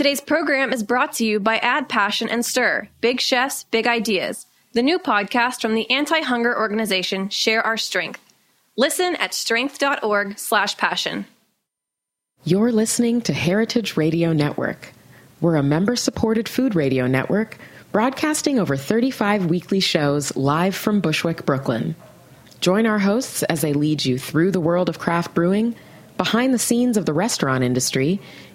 Today's program is brought to you by Add Passion and Stir Big Chefs, Big Ideas, the new podcast from the anti hunger organization Share Our Strength. Listen at strength.org/slash passion. You're listening to Heritage Radio Network. We're a member supported food radio network broadcasting over 35 weekly shows live from Bushwick, Brooklyn. Join our hosts as they lead you through the world of craft brewing, behind the scenes of the restaurant industry,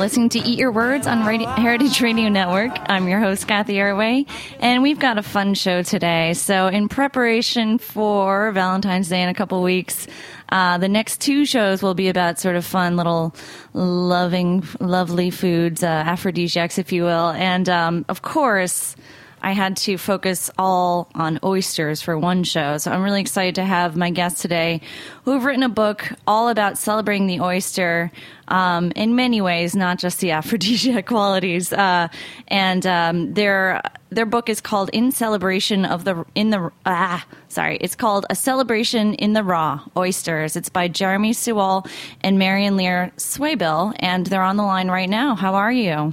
listening to Eat Your Words on Radio- Heritage Radio Network. I'm your host, Cathy Erway, and we've got a fun show today. So, in preparation for Valentine's Day in a couple weeks, uh, the next two shows will be about sort of fun little loving, lovely foods, uh, aphrodisiacs, if you will. And, um, of course, I had to focus all on oysters for one show. So I'm really excited to have my guests today who have written a book all about celebrating the oyster um, in many ways, not just the aphrodisiac qualities. Uh, and um, their their book is called "In Celebration of the in the ah sorry, it's called A Celebration in the Raw Oysters." It's by Jeremy Sewall and Marion Lear Swaybill, and they're on the line right now. How are you?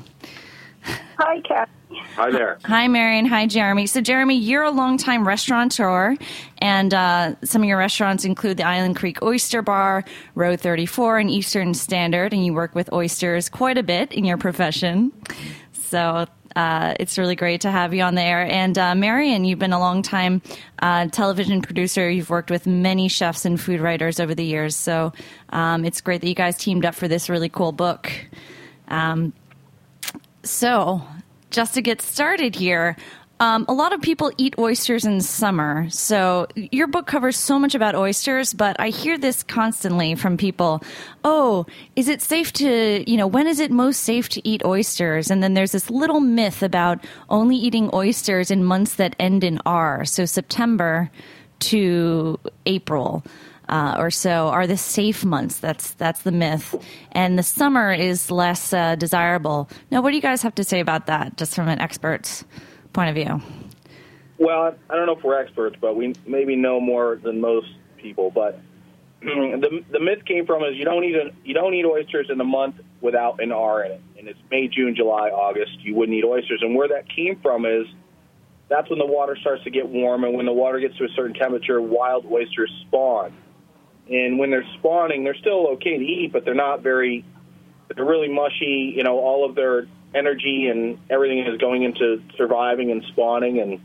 Hi, Cathy. Hi there. Hi, Marion. Hi, Jeremy. So, Jeremy, you're a longtime restaurateur, and uh, some of your restaurants include the Island Creek Oyster Bar, Row 34, and Eastern Standard, and you work with oysters quite a bit in your profession. So, uh, it's really great to have you on there. And uh, Marion, you've been a long time uh, television producer. You've worked with many chefs and food writers over the years. So um, it's great that you guys teamed up for this really cool book. Um, so, just to get started here, um, a lot of people eat oysters in summer. So your book covers so much about oysters, but I hear this constantly from people. Oh, is it safe to, you know, when is it most safe to eat oysters? And then there's this little myth about only eating oysters in months that end in R. So September to April. Uh, or so are the safe months. That's that's the myth, and the summer is less uh, desirable. Now, what do you guys have to say about that, just from an expert's point of view? Well, I don't know if we're experts, but we maybe know more than most people. But the the myth came from is you don't eat a, you don't eat oysters in the month without an R in it, and it's May, June, July, August. You wouldn't eat oysters, and where that came from is that's when the water starts to get warm, and when the water gets to a certain temperature, wild oysters spawn. And when they're spawning, they're still okay to eat, but they're not very. They're really mushy. You know, all of their energy and everything is going into surviving and spawning, and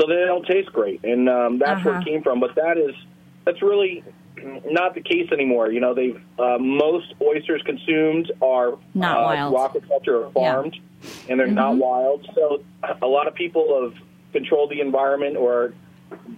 so they don't taste great. And um, that's where Uh-huh. it came from. But that is that's really not the case anymore. You know, they uh, most oysters consumed are Not uh, wild. aquaculture or farmed, and they're not wild. So a lot of people have controlled the environment or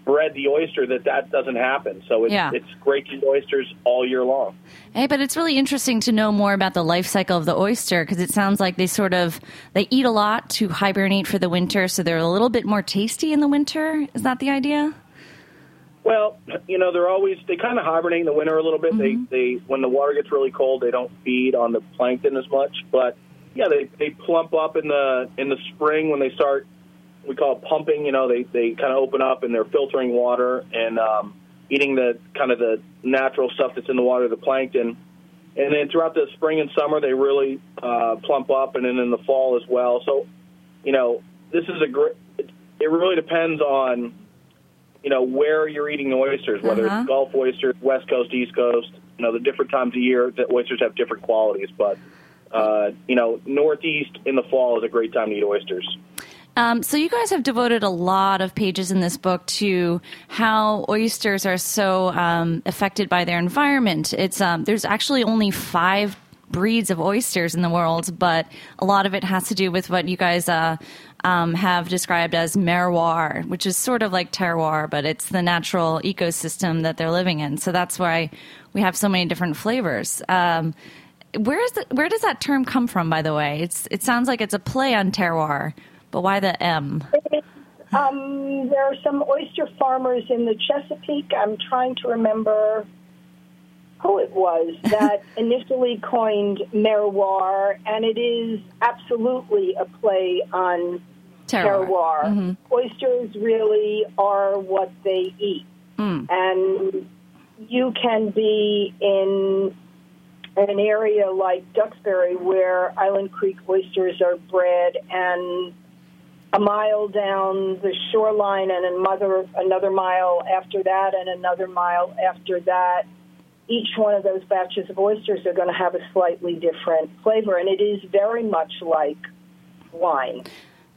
bred the oyster that that doesn't happen. So it's, Yeah. it's great to eat oysters all year long. Hey, but it's really interesting to know more about the life cycle of the oyster because it sounds like they sort of they eat a lot to hibernate for the winter, so they're a little bit more tasty in the winter. Is that the idea? Well, you know, they're always they kind of hibernate in the winter a little bit. They mm-hmm. they when the water gets really cold, they don't feed on the plankton as much. But yeah, they they plump up in the in the spring when they start. We call it pumping. You know, they they kind of open up and they're filtering water and um, eating the kind of the natural stuff that's in the water, the plankton. And then throughout the spring and summer, they really uh, plump up, and then in the fall as well. So, you know, this is a great. It, really depends on you know where you're eating the oysters, whether Uh-huh. it's Gulf oysters, West Coast, East Coast. You know the different times of year that oysters have different qualities, but uh, you know Northeast in the fall is a great time to eat oysters. Um, so you guys have devoted a lot of pages in this book to how oysters are so um, affected by their environment. It's um, there's actually only five breeds of oysters in the world, but a lot of it has to do with what you guys uh, um, have described as merroir, which is sort of like terroir, but it's the natural ecosystem that they're living in. So that's why we have so many different flavors. Um, where is the, where does that term come from? By the way, it's it sounds like it's a play on terroir, But why the M? Um, there are some oyster farmers in the Chesapeake. I'm trying to remember who it was that initially coined merroir, and it is absolutely a play on Terroir. terroir. Mhm. Oysters really are what they eat. Mm. And you can be in an area like Duxbury where Island Creek oysters are bred and a mile down the shoreline and another another mile after that and another mile after that each one of those batches of oysters are going to have a slightly different flavor and it is very much like wine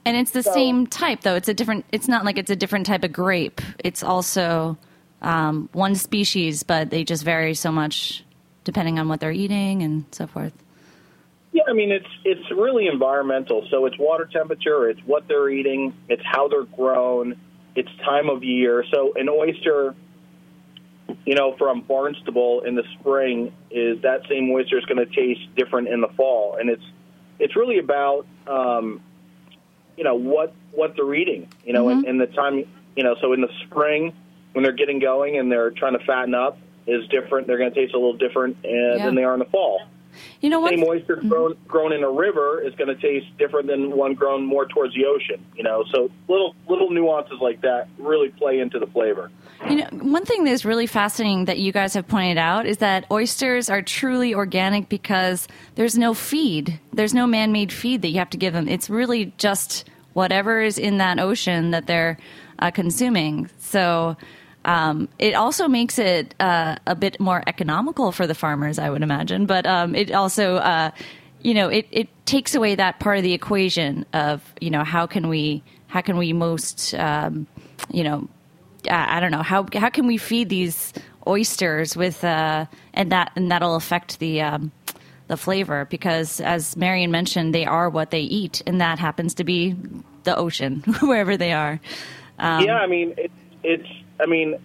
And it's the So- same type, though. It's a different. It's not like it's a different type of grape. It's also um, one species, but they just vary so much depending on what they're eating and so forth. Yeah, I mean it's it's really environmental. So it's water temperature, it's what they're eating, it's how they're grown, it's time of year. So an oyster, you know, from Barnstable in the spring is that same oyster is going to taste different in the fall, and it's it's really about um, you know what what they're eating. You know, in, in the time you know, so in the spring when they're getting going and they're trying to fatten up is different. They're going to taste a little different uh, Yeah. than they are in the fall You know what? same oyster grown grown in a river is going to taste different than one grown more towards the ocean. You know, so little little nuances like that really play into the flavor. You know, one thing that's really fascinating that you guys have pointed out is that oysters are truly organic because there's no feed. There's no man-made feed that you have to give them. It's really just whatever is in that ocean that they're uh, consuming. So um, it also makes it uh, a bit more economical for the farmers, I would imagine. But um, it also, uh, you know, it, it takes away that part of the equation of you know how can we how can we most um, you know I I don't know how how can we feed these oysters with uh, and that and that'll affect the um, the flavor because as Marion mentioned they are what they eat and that happens to be the ocean wherever they are. Um, yeah, I mean it, it's I mean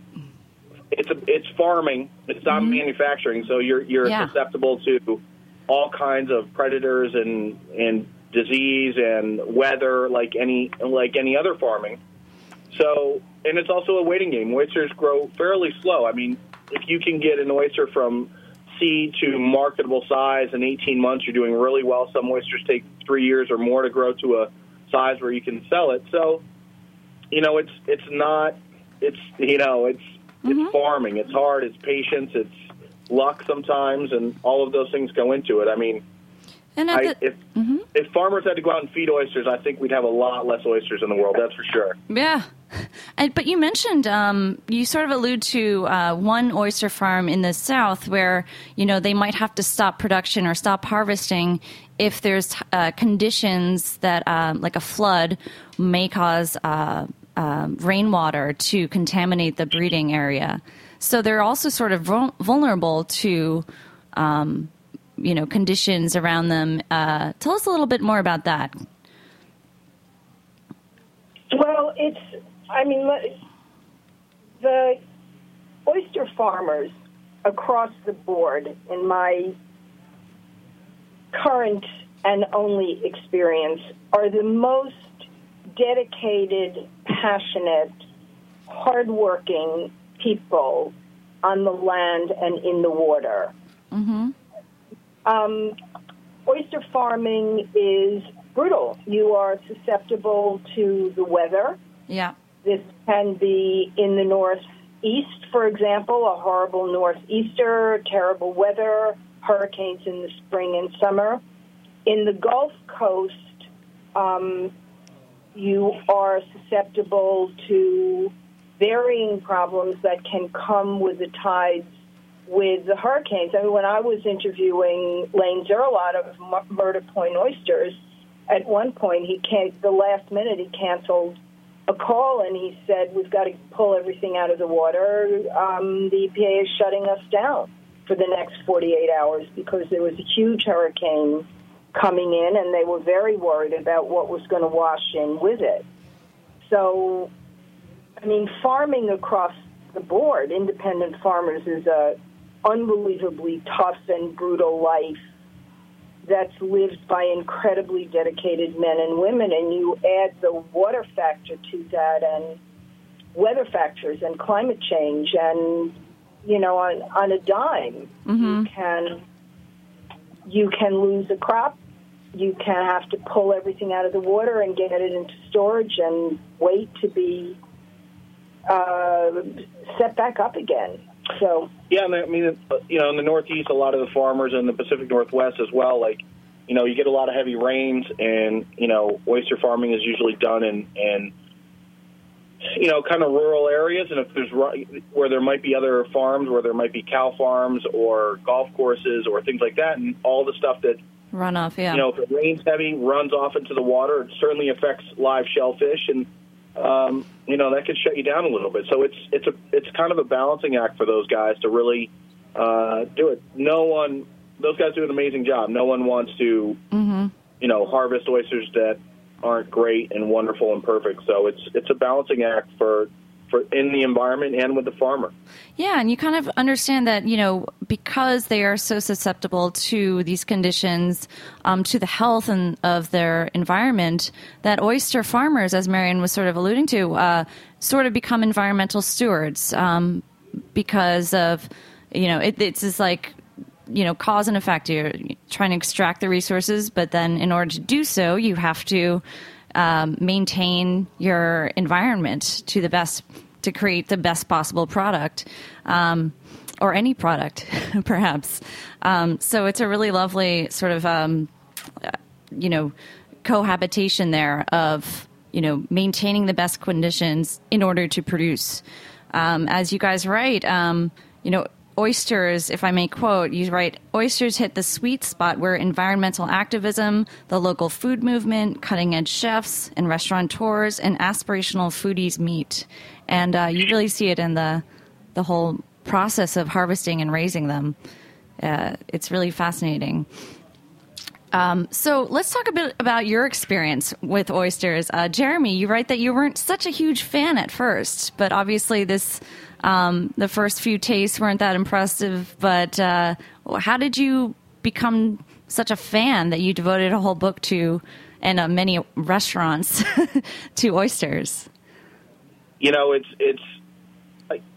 it's a, it's farming. It's not manufacturing, so you're you're Mm-hmm. Yeah. susceptible to all kinds of predators and and disease and weather like any like any other farming. So, and it's also a waiting game. Oysters grow fairly slow. I mean, if you can get an oyster from seed to marketable size in 18 months, you're doing really well. Some oysters take three years or more to grow to a size where you can sell it. So, you know, it's it's not it's you know it's it's farming. It's hard. It's patience. It's luck sometimes, and all of those things go into it. I mean, and I, the, if if farmers had to go out and feed oysters, I think we'd have a lot less oysters in the world. That's for sure. Yeah. And, but you mentioned um, you sort of allude to uh, one oyster farm in the south where you know they might have to stop production or stop harvesting if there's uh, conditions that um, like a flood may cause uh, um rainwater to contaminate the breeding area. So they're also sort of vulnerable to um, you know conditions around them. Uh, tell us a little bit more about that. Well, it's, I mean, the oyster farmers across the board, in my current and only experience, are the most dedicated, passionate, hardworking people on the land and in the water. Um, oyster farming is brutal. You are susceptible to the weather. Yeah. This can be in the northeast, for example, a horrible northeaster, terrible weather, hurricanes in the spring and summer. In the Gulf Coast, um, you are susceptible to varying problems that can come with the tides with the hurricanes. I mean, when I was interviewing Lane Zirlott of Murder Point Oysters, at one point he can the last minute he canceled a call and he said we've got to pull everything out of the water. Um, the EPA is shutting us down for the next 48 hours because there was a huge hurricane coming in and they were very worried about what was going to wash in with it. So, I mean, farming across the board, independent farmers is a unbelievably tough and brutal life that's lived by incredibly dedicated men and women, and you add the water factor to that, and weather factors, and climate change, and you know, on on a dime, mm-hmm. you can you can lose a crop. You can have to pull everything out of the water and get it into storage and wait to be uh, set back up again. So Yeah, and I mean, you know, in the Northeast, a lot of the farmers in the Pacific Northwest as well. Like, you know, you get a lot of heavy rains, and you know, oyster farming is usually done in in you know, kind of rural areas. And if there's where there might be other farms, where there might be cow farms or golf courses or things like that, and all the stuff that Runoff, yeah. you know, if it rains heavy, runs off into the water, it certainly affects live shellfish, and um, you know that could shut you down a little bit. So it's it's a it's kind of a balancing act for those guys to really uh, do it. No one, those guys do an amazing job. No one wants to, you know, harvest oysters that aren't great and wonderful and perfect. So it's it's a balancing act for for in the environment and with the farmer. Yeah, and you kind of understand that, you know, because they are so susceptible to these conditions, um, to the health and of their environment, that oyster farmers, as Marion was sort of alluding to, uh, sort of become environmental stewards um, because of, you know, it, it's just like, you know, cause and effect. You're trying to extract the resources, but then in order to do so, you have to um, maintain your environment to the best to create the best possible product um, or any product perhaps. Um, so it's a really lovely sort of um, uh, you know cohabitation there of you know maintaining the best conditions in order to produce. Um, as you guys write um, you know oysters, if I may quote, you write, oysters hit the sweet spot where environmental activism, the local food movement, cutting edge chefs and restaurateurs, and aspirational foodies meet. And uh, you really see it in the, the whole process of harvesting and raising them. Uh, it's really fascinating. Um, so let's talk a bit about your experience with oysters. Uh, Jeremy, you write that you weren't such a huge fan at first, but obviously this um, the first few tastes weren't that impressive. But uh, how did you become such a fan that you devoted a whole book to and uh, many restaurants to oysters? You know, it's it's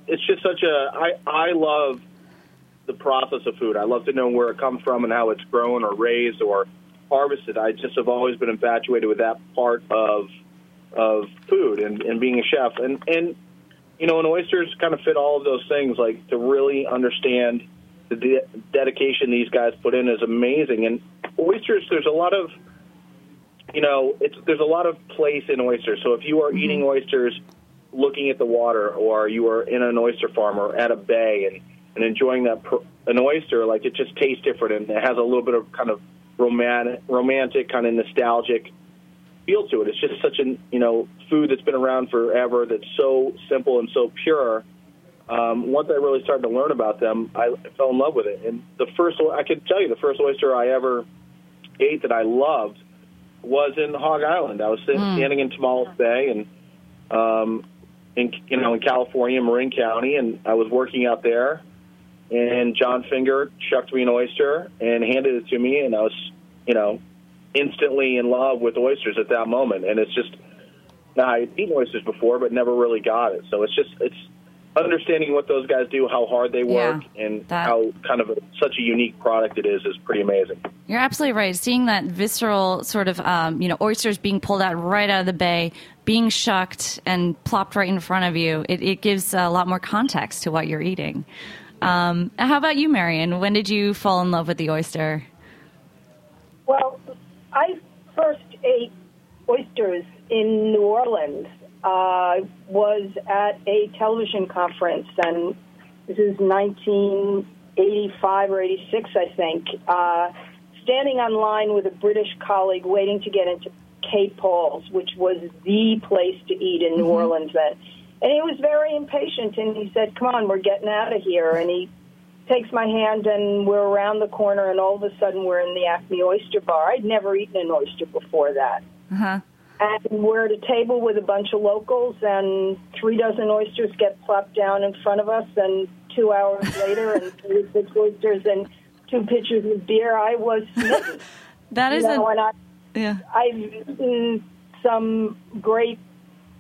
it's just such a I I love the process of food. I love to know where it comes from and how it's grown or raised or harvested. I just have always been infatuated with that part of of food and, and being a chef. And and you know, and oysters kind of fit all of those things. Like to really understand the de- dedication these guys put in is amazing. And oysters, there's a lot of you know, it's there's a lot of place in oysters. So if you are mm-hmm. eating oysters looking at the water or you are in an oyster farm or at a bay and and enjoying that pr- an oyster, like it just tastes different and it has a little bit of kind of romantic, romantic kind of nostalgic feel to it. It's just such an you know food that's been around forever. That's so simple and so pure. Um, once I really started to learn about them, I fell in love with it. And the first, I could tell you, the first oyster I ever ate that I loved was in Hog Island. I was sit- standing in Tomales Bay and um, in you know in California, Marin County, and I was working out there. And John Finger chucked me an oyster and handed it to me, and I was, you know, instantly in love with oysters at that moment. And it's just, now I had eaten oysters before, but never really got it. So it's just, it's understanding what those guys do, how hard they work, Yeah, and that- how kind of a, such a unique product it is, is pretty amazing. You're absolutely right. Seeing that visceral sort of, um, you know, oysters being pulled out right out of the bay, being shucked and plopped right in front of you, it, it gives a lot more context to what you're eating. Um, how about you, Marion? When did you fall in love with the oyster? Well, I first ate oysters in New Orleans. Uh, was at a television conference, and this is 1985 or 86, I think. Uh, standing on line with a British colleague, waiting to get into K-Paul's, which was the place to eat in New Orleans then. And he was very impatient, and he said, "Come on, we're getting out of here." And he takes my hand and we're around the corner and all of a sudden we're in the Acme Oyster Bar. I'd never eaten an oyster before that. Uh-huh. And we're at a table with a bunch of locals and three dozen oysters get plopped down in front of us and two hours later and 36 oysters and two pitchers of beer, I was smitten. that is you know, a I, yeah. I've eaten some great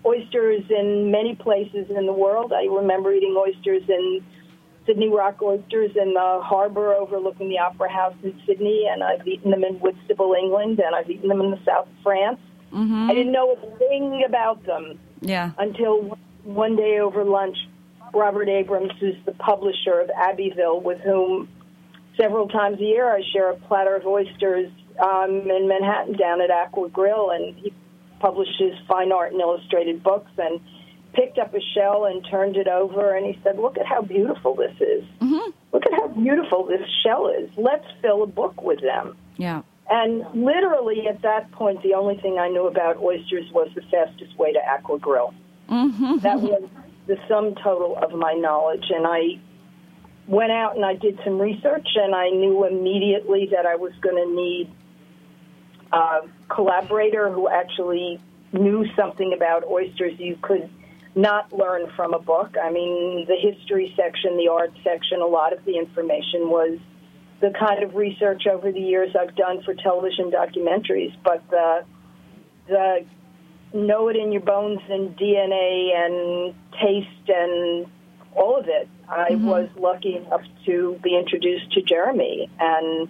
oysters in many places in the world. I remember eating oysters in Sydney Rock Oysters in the harbor overlooking the Opera House in Sydney, and I've eaten them in Whitstable, England, and I've eaten them in the south of France. I didn't know a thing about them Yeah. until one day over lunch, Robert Abrams, who's the publisher of Abbeville, with whom several times a year I share a platter of oysters um, in Manhattan down at Aqua Grill, and he publishes fine art and illustrated books, and picked up a shell and turned it over, and he said, "Look at how beautiful this is. Mm-hmm. Look at how beautiful this shell is. Let's fill a book with them." Yeah. And literally at that point, the only thing I knew about oysters was the fastest way to Aqua Grill. Mm-hmm. That was the sum total of my knowledge. And I went out and I did some research, and I knew immediately that I was going to need a collaborator who actually knew something about oysters you could not learn from a book. I mean, the history section, the art section, a lot of the information was the kind of research over the years I've done for television documentaries, but the the know it in your bones and DNA and taste and all of it. I was lucky enough to be introduced to Jeremy, and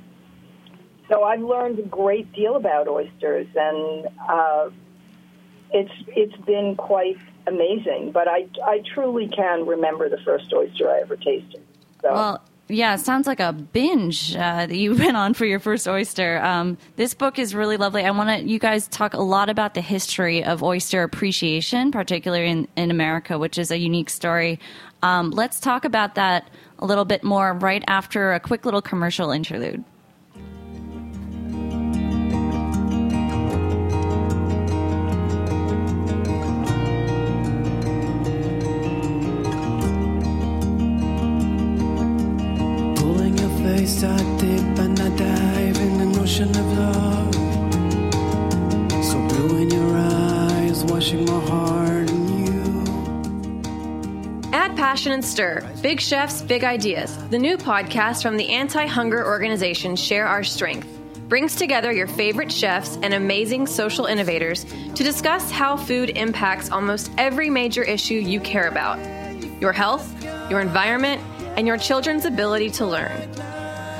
so I've learned a great deal about oysters, and uh, it's it's been quite amazing. But I I truly can remember the first oyster I ever tasted. So. Well, yeah, sounds like a binge uh, that you went on for your first oyster. Um, this book is really lovely. I want to you guys talk a lot about the history of oyster appreciation, particularly in, in America, which is a unique story. Um, let's talk about that a little bit more right after a quick little commercial interlude. Face out deep and I dive in an ocean of love. So blue in your eyes, washing my heart and you. Add passion and stir. Big chefs, big ideas. The new podcast from the anti hunger organization Share Our Strength brings together your favorite chefs and amazing social innovators to discuss how food impacts almost every major issue you care about your health, your environment, and your children's ability to learn.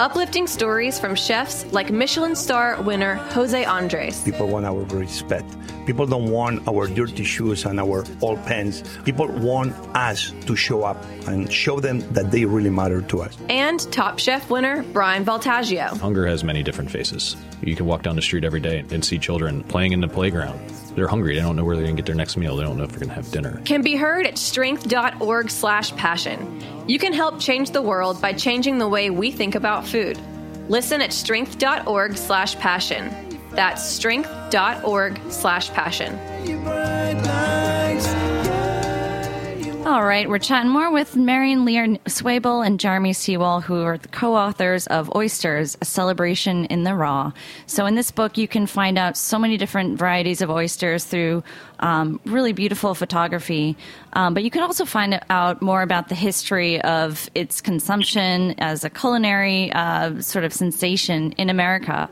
Uplifting stories from chefs like Michelin star winner Jose Andres. People want our respect. People don't want our dirty shoes and our old pants. People want us to show up and show them that they really matter to us. and Top Chef winner Bryan Voltaggio. Hunger has many different faces. You can walk down the street every day and see children playing in the playground. They're hungry. They don't know where they're going to get their next meal. They don't know if they're going to have dinner. Can be heard at strength.org slash passion. You can help change the world by changing the way we think about food. Listen at strength.org slash passion. That's strength.org slash passion. All right, we're chatting more with Marion Lear Swaybill and Jeremy Sewall, who are the co-authors of Oysters: A Celebration in the Raw. So, in this book, you can find out so many different varieties of oysters through um, really beautiful photography. Um, but you can also find out more about the history of its consumption as a culinary uh, sort of sensation in America.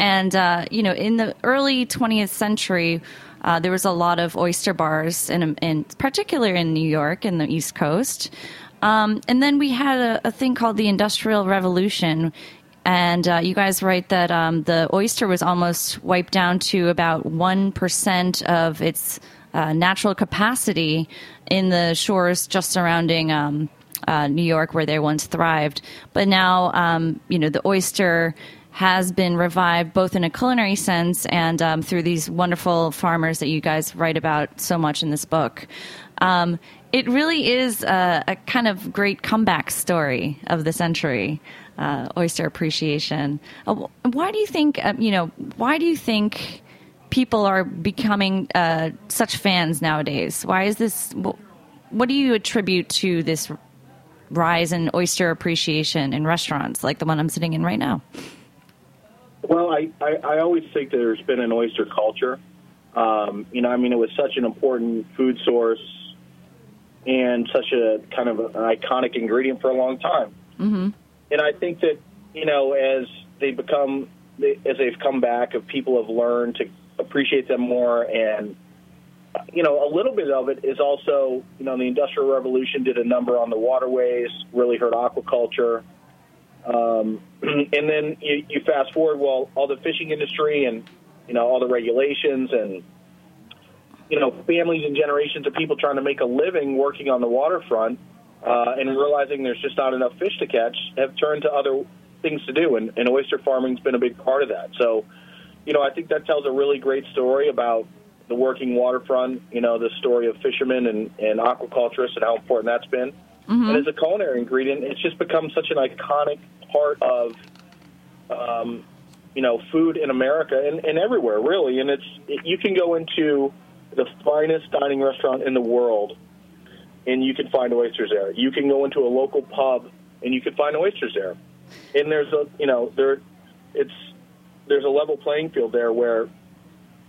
And uh, you know, in the early 20th century. Uh, there was a lot of oyster bars, in, in particular in New York and the East Coast. Um, and then we had a, a thing called the Industrial Revolution. And uh, you guys write that um, the oyster was almost wiped down to about 1% of its uh, natural capacity in the shores just surrounding um, uh, New York, where they once thrived. But now, um, you know, the oyster has been revived both in a culinary sense and um, through these wonderful farmers that you guys write about so much in this book. Um, it really is a, a, kind of great comeback story of the century, uh, oyster appreciation. Uh, why do you think, uh, you know, why do you think people are becoming uh, such fans nowadays? Why is this? What do you attribute to this rise in oyster appreciation in restaurants like the one I'm sitting in right now? Well, I, I, I always think that there's been an oyster culture. Um, you know, I mean, it was such an important food source and such a kind of an iconic ingredient for a long time. Mm-hmm. And I think that you know, as they become, as they've come back, of people have learned to appreciate them more, and you know, a little bit of it is also, you know, the Industrial Revolution did a number on the waterways, really hurt aquaculture. Um, and then you, you fast forward, well, all the fishing industry and, you know, all the regulations and, you know, families and generations of people trying to make a living working on the waterfront uh, and realizing there's just not enough fish to catch have turned to other things to do. And, and oyster farming's been a big part of that. So, you know, I think that tells a really great story about the working waterfront, you know, the story of fishermen and, and aquaculturists and how important that's been. Mm-hmm. And as a culinary ingredient, it's just become such an iconic part of, um, you know, food in America and, and everywhere, really. And it's it, you can go into the finest dining restaurant in the world, and you can find oysters there. You can go into a local pub, and you can find oysters there. And there's a, you know, there, it's there's a level playing field there where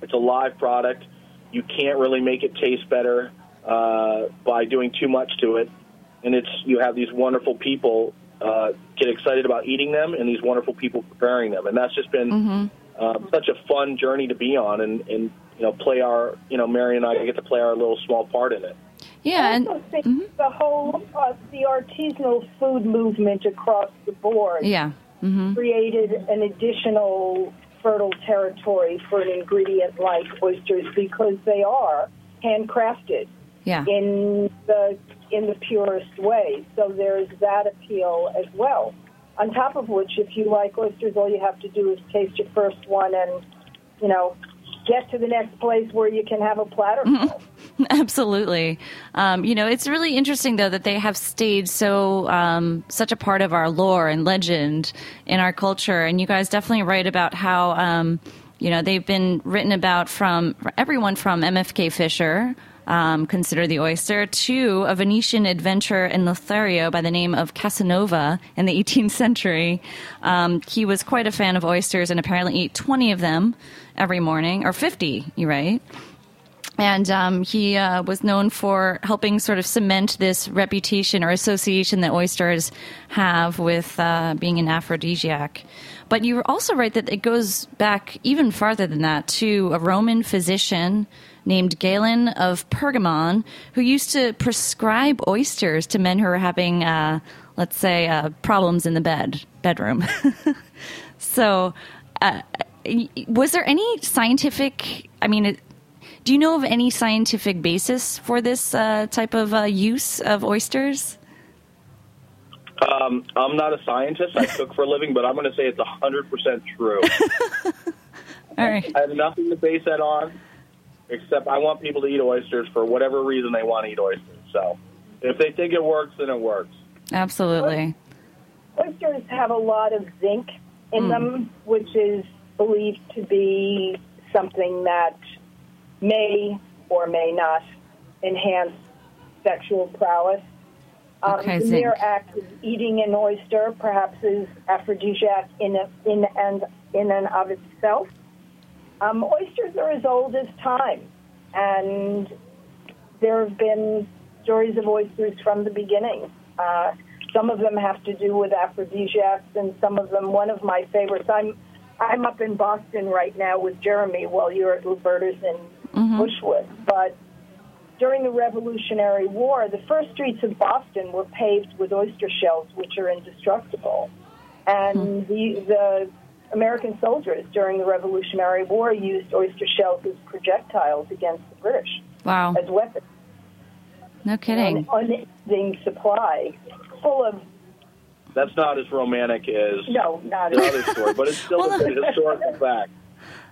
it's a live product. You can't really make it taste better uh, by doing too much to it, and it's you have these wonderful people uh, get excited about eating them, and these wonderful people preparing them, and that's just been Mm-hmm. um, such a fun journey to be on, and, and you know play our you know Mary and I get to play our little small part in it. Yeah, and also think the whole uh, the artisanal food movement across the board yeah. hmm created an additional fertile territory for an ingredient like oysters because they are handcrafted Yeah. in the in the purest way. So there's that appeal as well. On top of which, if you like oysters, all you have to do is taste your first one and you know get to the next place where you can have a platter. full. Absolutely. Um, you know, it's really interesting though that they have stayed so um, such a part of our lore and legend in our culture. And you guys definitely write about how um, you know they've been written about from everyone from MFK Fisher. Um, consider the oyster to a Venetian adventurer in Lothario by the name of Casanova in the 18th century. Um, he was quite a fan of oysters and apparently ate 20 of them every morning, or 50, you right? and um, he uh, was known for helping sort of cement this reputation or association that oysters have with uh, being an aphrodisiac. But you also write that it goes back even farther than that to a Roman physician named Galen of Pergamon who used to prescribe oysters to men who were having, uh, let's say, uh, problems in the bed bedroom. so, uh, was there any scientific? I mean. It, do you know of any scientific basis for this uh, type of uh, use of oysters? Um, I'm not a scientist. I cook for a living, but I'm going to say it's 100% true. All right. I have nothing to base that on, except I want people to eat oysters for whatever reason they want to eat oysters. So if they think it works, then it works. Absolutely. Oysters have a lot of zinc in them, which is believed to be something that may or may not enhance sexual prowess. Um, Okay, the zinc. mere act of eating an oyster perhaps is aphrodisiac in, a, in and in and of itself. Um, oysters are as old as time, and there have been stories of oysters from the beginning. Uh, some of them have to do with aphrodisiacs, and some of them. One of my favorites. I'm I'm up in Boston right now with Jeremy while you're at Roberta's in Bushwick. But during the Revolutionary War, the first streets of Boston were paved with oyster shells, which are indestructible. And the, the American soldiers during the Revolutionary War used oyster shells as projectiles against the British Wow. as weapons. No kidding. An kidding. unending supply, full of That's not as romantic as no, not the other story, but it's still a good historical fact.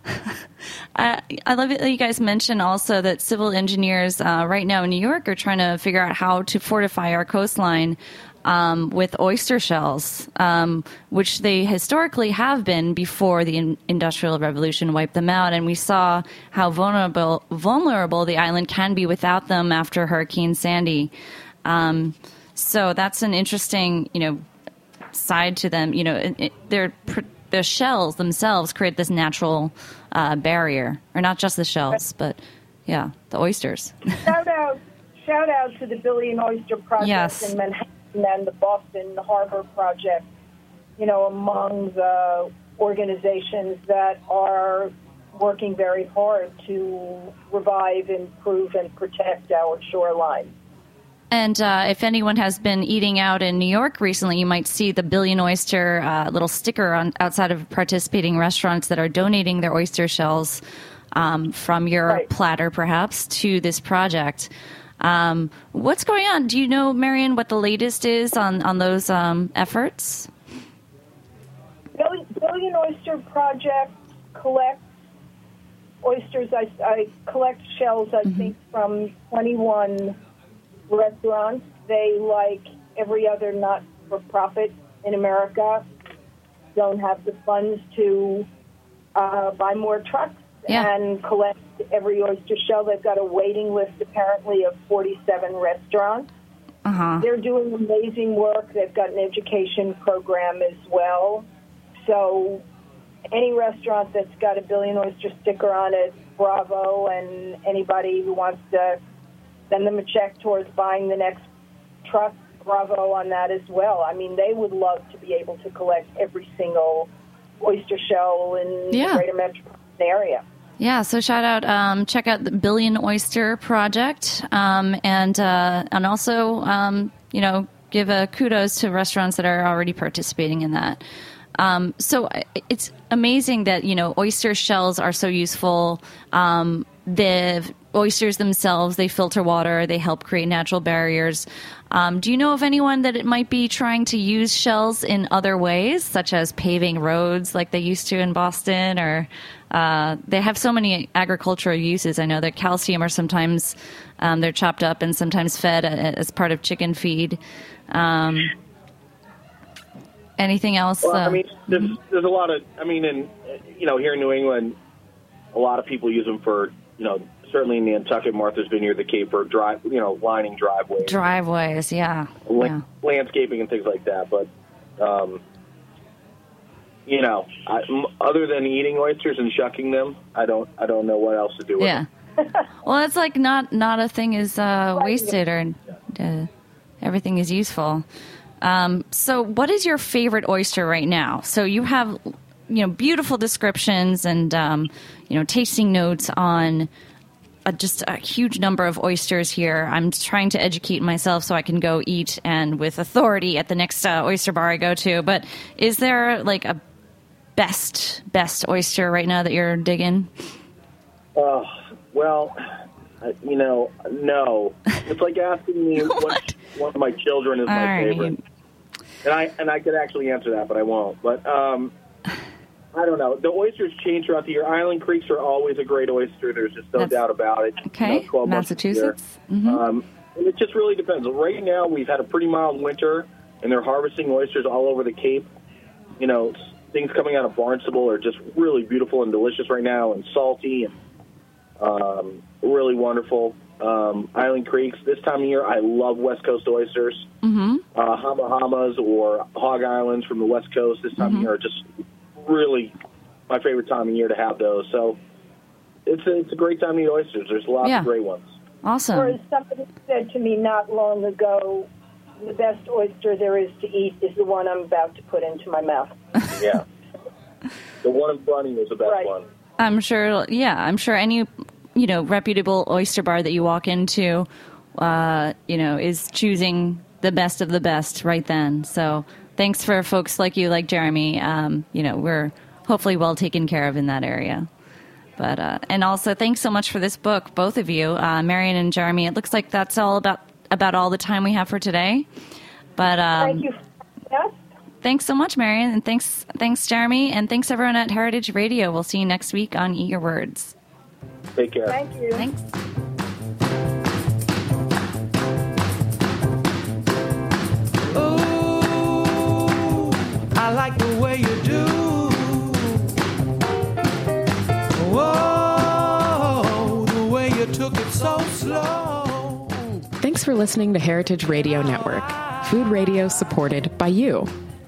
I, I love it that you guys mentioned also that civil engineers uh, right now in New York are trying to figure out how to fortify our coastline um, with oyster shells, um, which they historically have been before the in- Industrial Revolution wiped them out. And we saw how vulnerable vulnerable the island can be without them after Hurricane Sandy. Um, so that's an interesting, you know, side to them. You know, it, it, they're pr- the shells themselves create this natural uh, barrier, or not just the shells, but yeah, the oysters. shout out shout out to the Billion Oyster Project Yes. in Manhattan and then the Boston Harbor Project you know, among the organizations that are working very hard to revive, improve, and protect our shoreline. And uh, if anyone has been eating out in New York recently, you might see the Billion Oyster uh, little sticker on outside of participating restaurants that are donating their oyster shells um, from your Right. platter, perhaps, to this project. Um, what's going on? Do you know, Marion, what the latest is on on those um, efforts? Billion, Oyster Project collects oysters. I, I collect shells, I think, from 21 restaurants. They, like every other not for profit in America, don't have the funds to uh, buy more trucks Yeah. and collect every oyster shell. They've got a waiting list, apparently, of 47 restaurants. Uh huh. They're doing amazing work. They've got an education program as well. So, any restaurant that's got a billion oyster sticker on it, bravo. And anybody who wants to send them a check towards buying the next truck, bravo on that as well. I mean, they would love to be able to collect every single oyster shell in Yeah. the greater metropolitan area. Yeah, so shout out, um, check out the Billion Oyster Project, um, and uh, and also, um, you know, give a kudos to restaurants that are already participating in that. Um, so it's amazing that you know oyster shells are so useful. Um, the oysters themselves they filter water, they help create natural barriers. Um, do you know of anyone that it might be trying to use shells in other ways, such as paving roads like they used to in Boston, or uh, they have so many agricultural uses. I know that calcium are sometimes um, they're chopped up and sometimes fed as part of chicken feed. Um, anything else? Well, I uh, mean, there's, there's a lot of, I mean, in, you know, here in New England, a lot of people use them for, you know, certainly in Nantucket, Martha's Vineyard, the Cape for drive, you know, lining driveways, driveways, yeah, la- yeah. landscaping and things like that. But, um, you know, I, other than eating oysters and shucking them, I don't, I don't know what else to do with Yeah. them. well, it's like not not a thing is uh, wasted or uh, everything is useful. Um, so, what is your favorite oyster right now? So you have you know beautiful descriptions and um, you know tasting notes on. A, just a huge number of oysters here. I'm trying to educate myself so I can go eat and with authority at the next uh, oyster bar I go to. But is there like a best best oyster right now that you're digging? Oh, well, you know, no. It's like asking me what one of my children is my All right. favorite. And I and I could actually answer that, but I won't. But um, I don't know. The oysters change throughout the year. Island Creeks are always a great oyster. There's just no That's- doubt about it. You Okay, know, 12 months of the year. Massachusetts. Mm-hmm. Um, and it just really depends. Right now, we've had a pretty mild winter, and they're harvesting oysters all over the Cape. You know, things coming out of Barnstable are just really beautiful and delicious right now, and salty and um, really wonderful. Um, Island Creeks. This time of year, I love West Coast oysters. Mm-hmm. Uh, Hama Hamas or Hog Islands from the West Coast. This time of year are just really my favorite time of year to have those. So it's a, it's a great time to eat oysters. There's lots Yeah. of great ones. Awesome. Or as somebody said to me not long ago, the best oyster there is to eat is the one I'm about to put into my mouth. Yeah. the one in front of you is the best Right. one. I'm sure. Yeah, I'm sure any you know reputable oyster bar that you walk into, uh, you know, is choosing the best of the best right then. So thanks for folks like you, like Jeremy. Um, you know, we're hopefully well taken care of in that area. But uh, and also thanks so much for this book, both of you, uh, Marion and Jeremy. It looks like that's all about about all the time we have for today. But um, Thank you. Yes. Thanks so much, Marion, and thanks, thanks, Jeremy, and thanks everyone at Heritage Radio. We'll see you next week on Eat Your Words. Take care. Thank you. Thanks. Ooh, I like the way you do. Whoa, the way you took it so slow. Thanks for listening to Heritage Radio Network, food radio supported by you.